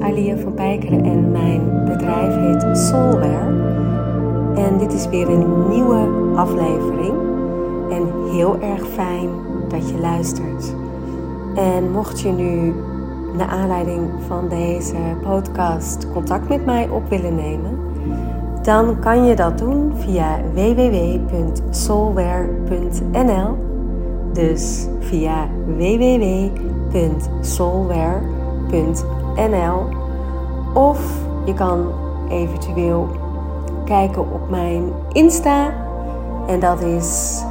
Alia van Pijkeren en mijn bedrijf heet Soulware. En dit is weer een nieuwe aflevering. En heel erg fijn dat je luistert. En mocht je nu naar aanleiding van deze podcast contact met mij op willen nemen, dan kan je dat doen via www.soulware.nl. Dus via www.soulware.nl of je kan eventueel kijken op mijn Insta en dat is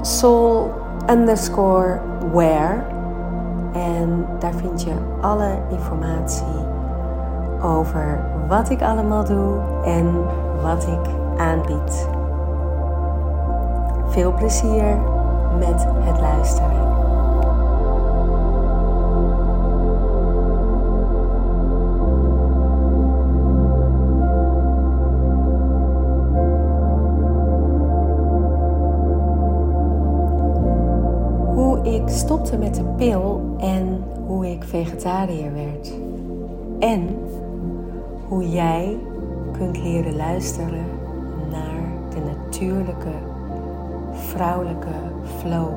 soul underscore where en daar vind je alle informatie over wat ik allemaal doe en wat ik aanbied. Veel plezier met het luisteren. Stopte met de pil en hoe ik vegetariër werd. En hoe jij kunt leren luisteren naar de natuurlijke vrouwelijke flow.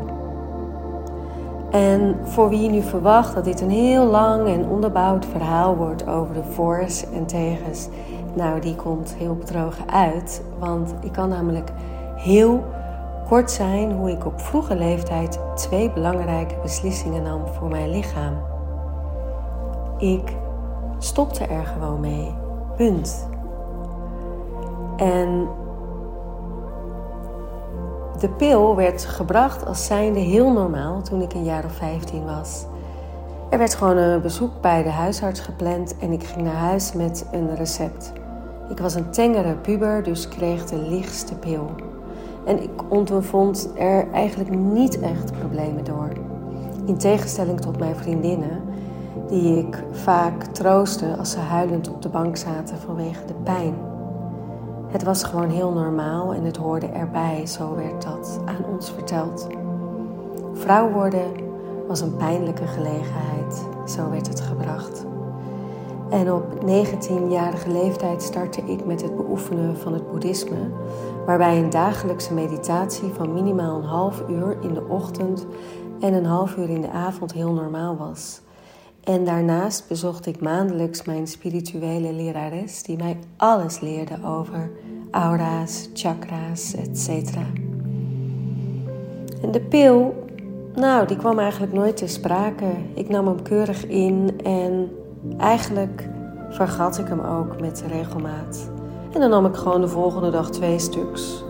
En voor wie nu verwacht dat dit een heel lang en onderbouwd verhaal wordt over de voor's en tegens, nou die komt heel bedrogen uit. Want ik kan namelijk heel kort zijn hoe ik op vroege leeftijd twee belangrijke beslissingen nam voor mijn lichaam. Ik stopte er gewoon mee. Punt. En de pil werd gebracht als zijnde heel normaal toen ik een jaar of 15 was. Er werd gewoon een bezoek bij de huisarts gepland en ik ging naar huis met een recept. Ik was een tengere puber, dus kreeg de lichtste pil. En ik ondervond er eigenlijk niet echt problemen door. In tegenstelling tot mijn vriendinnen, die ik vaak troostte als ze huilend op de bank zaten vanwege de pijn. Het was gewoon heel normaal en het hoorde erbij, zo werd dat aan ons verteld. Vrouw worden was een pijnlijke gelegenheid, zo werd het gebracht. En op 19-jarige leeftijd startte ik met het beoefenen van het boeddhisme, waarbij een dagelijkse meditatie van minimaal een half uur in de ochtend en een half uur in de avond heel normaal was. En daarnaast bezocht ik maandelijks mijn spirituele lerares, die mij alles leerde over aura's, chakra's, etc. En de pil, nou, die kwam eigenlijk nooit ter sprake. Ik nam hem keurig in en eigenlijk vergat ik hem ook met regelmaat. En dan nam ik gewoon de volgende dag twee stuks.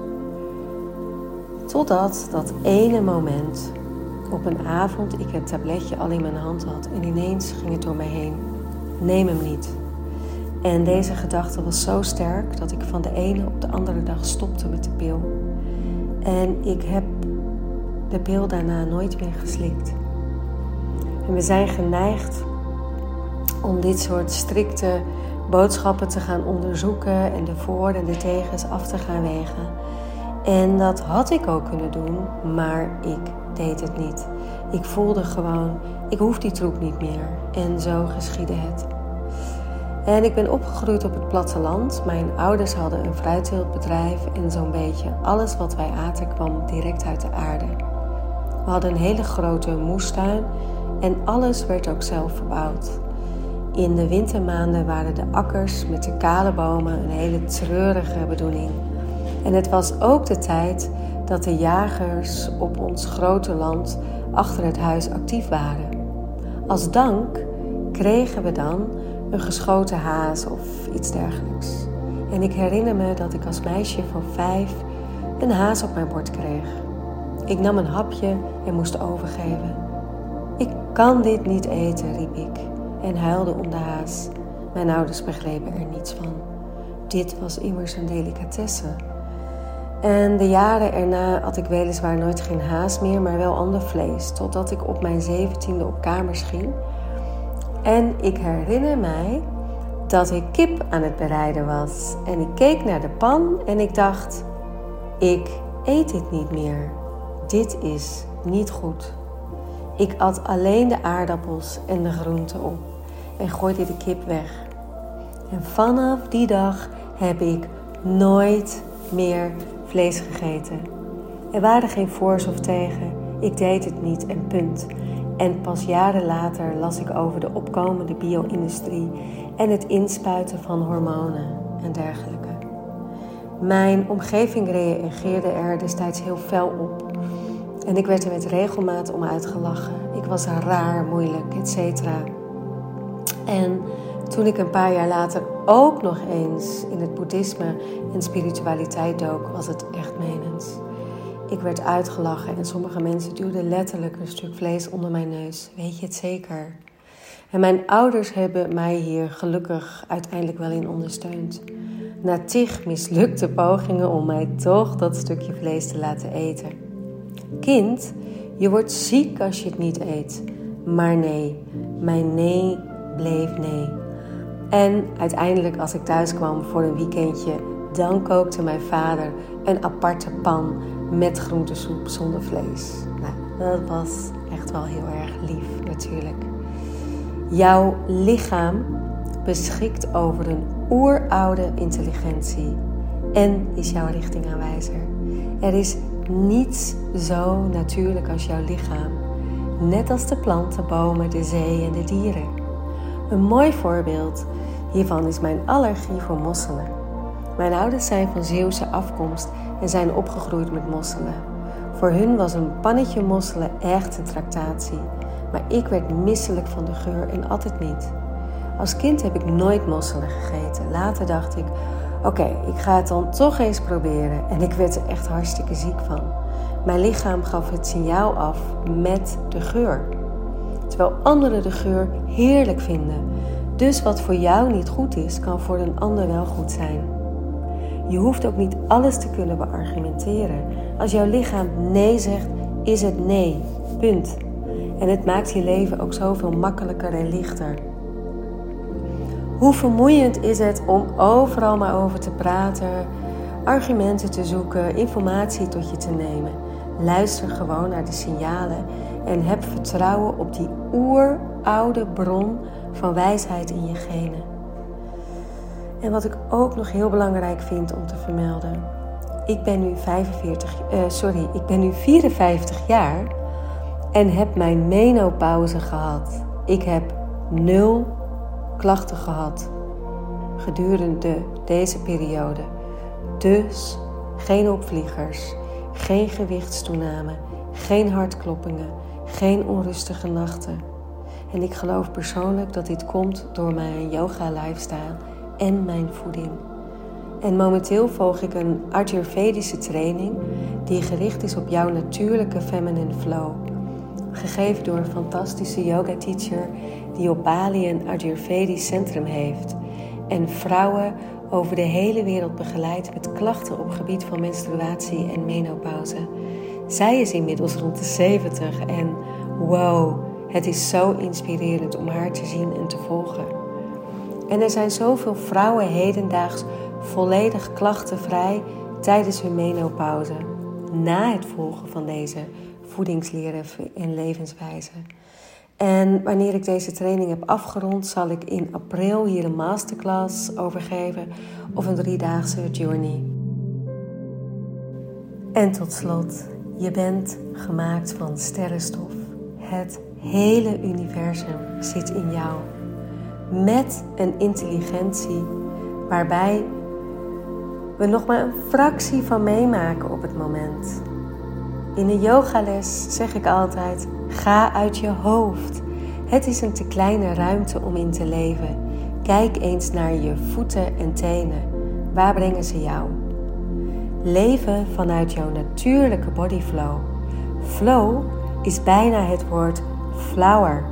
Totdat dat ene moment op een avond ik het tabletje al in mijn hand had en ineens ging het door mij heen. Neem hem niet. En deze gedachte was zo sterk dat ik van de ene op de andere dag stopte met de pil. En ik heb de pil daarna nooit meer geslikt. En we zijn geneigd om dit soort strikte boodschappen te gaan onderzoeken en de voor- en de tegens af te gaan wegen. En dat had ik ook kunnen doen, maar ik deed het niet. Ik voelde gewoon, ik hoef die troep niet meer. En zo geschiedde het. En ik ben opgegroeid op het platteland. Mijn ouders hadden een fruitteeltbedrijf en zo'n beetje alles wat wij aten kwam direct uit de aarde. We hadden een hele grote moestuin en alles werd ook zelf verbouwd. In de wintermaanden waren de akkers met de kale bomen een hele treurige bedoeling. En het was ook de tijd dat de jagers op ons grote land achter het huis actief waren. Als dank kregen we dan een geschoten haas of iets dergelijks. En ik herinner me dat ik als meisje van vijf een haas op mijn bord kreeg. Ik nam een hapje en moest overgeven. Ik kan dit niet eten, riep ik en huilde om de haas. Mijn ouders begrepen er niets van. Dit was immers een delicatesse. En de jaren erna had ik weliswaar nooit geen haas meer, maar wel ander vlees. Totdat ik op mijn zeventiende op kamers ging en ik herinner mij dat ik kip aan het bereiden was. En ik keek naar de pan en ik dacht: ik eet dit niet meer. Dit is niet goed. Ik at alleen de aardappels en de groenten op. en gooide de kip weg. En vanaf die dag heb ik nooit meer vlees gegeten. Er waren geen voor's of tegen. Ik deed het niet en punt. En pas jaren later las ik over de opkomende bio-industrie en het inspuiten van hormonen en dergelijke. Mijn omgeving reageerde er destijds heel fel op. En ik werd er met regelmaat om uitgelachen. Ik was raar, moeilijk, etc. En toen ik een paar jaar later ook nog eens in het boeddhisme en spiritualiteit dook, was het echt menens. Ik werd uitgelachen en sommige mensen duwden letterlijk een stuk vlees onder mijn neus. Weet je het zeker? En mijn ouders hebben mij hier gelukkig uiteindelijk wel in ondersteund. Na tig mislukte pogingen om mij toch dat stukje vlees te laten eten. Kind, je wordt ziek als je het niet eet. Maar nee, mijn nee bleef nee. En uiteindelijk, als ik thuis kwam voor een weekendje, dan kookte mijn vader een aparte pan met groentesoep zonder vlees. Nou, dat was echt wel heel erg lief natuurlijk. Jouw lichaam beschikt over een oeroude intelligentie en is jouw richtingaanwijzer. Er is niets zo natuurlijk als jouw lichaam, net als de planten, bomen, de zee en de dieren. Een mooi voorbeeld hiervan is mijn allergie voor mosselen. Mijn ouders zijn van Zeeuwse afkomst en zijn opgegroeid met mosselen. Voor hun was een pannetje mosselen echt een tractatie, maar ik werd misselijk van de geur en altijd niet. Als kind heb ik nooit mosselen gegeten. Later dacht ik, oké, ik ga het dan toch eens proberen. En ik werd er echt hartstikke ziek van. Mijn lichaam gaf het signaal af met de geur. Terwijl anderen de geur heerlijk vinden. Dus wat voor jou niet goed is, kan voor een ander wel goed zijn. Je hoeft ook niet alles te kunnen beargumenteren. Als jouw lichaam nee zegt, is het nee. Punt. En het maakt je leven ook zoveel makkelijker en lichter. Hoe vermoeiend is het om overal maar over te praten, argumenten te zoeken, informatie tot je te nemen. Luister gewoon naar de signalen en heb vertrouwen op die oeroude bron van wijsheid in je genen. En wat ik ook nog heel belangrijk vind om te vermelden. Ik ben nu 45, uh, eh, sorry, ik ben nu 54 jaar en heb mijn menopauze gehad. Ik heb nul klachten gehad gedurende deze periode. Dus geen opvliegers, geen gewichtstoename, geen hartkloppingen, geen onrustige nachten. En ik geloof persoonlijk dat dit komt door mijn yoga lifestyle en mijn voeding. En momenteel volg ik een Ayurvedische training die gericht is op jouw natuurlijke feminine flow. Gegeven door een fantastische yoga teacher die op Bali een Ayurvedisch centrum heeft en vrouwen over de hele wereld begeleidt met klachten op gebied van menstruatie en menopauze. Zij is inmiddels rond de 70 en wow, het is zo inspirerend om haar te zien en te volgen. En er zijn zoveel vrouwen hedendaags volledig klachtenvrij tijdens hun menopauze, na het volgen van deze voedingsleren en levenswijze. En wanneer ik deze training heb afgerond, zal ik in april hier een masterclass over geven of een driedaagse journey. En tot slot, je bent gemaakt van sterrenstof. Het hele universum zit in jou. Met een intelligentie waarbij we nog maar een fractie van meemaken op het moment. In een yogales zeg ik altijd: ga uit je hoofd. Het is een te kleine ruimte om in te leven. Kijk eens naar je voeten en tenen. Waar brengen ze jou? Leven vanuit jouw natuurlijke bodyflow. Flow is bijna het woord flower.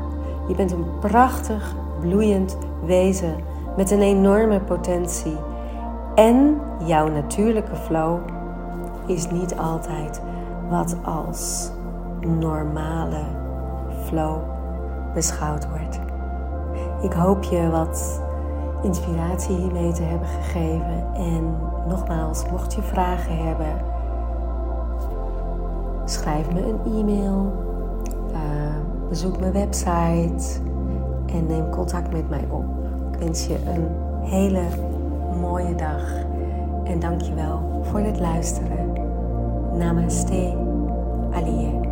Je bent een prachtig, bloeiend wezen met een enorme potentie. En jouw natuurlijke flow is niet altijd wat als normale flow beschouwd wordt. Ik hoop je wat inspiratie hiermee te hebben gegeven. En nogmaals, mocht je vragen hebben, schrijf me een e-mail, uh, bezoek mijn website en neem contact met mij op. Ik wens je een hele mooie dag en dank je wel voor het luisteren. Namaste, Aliye.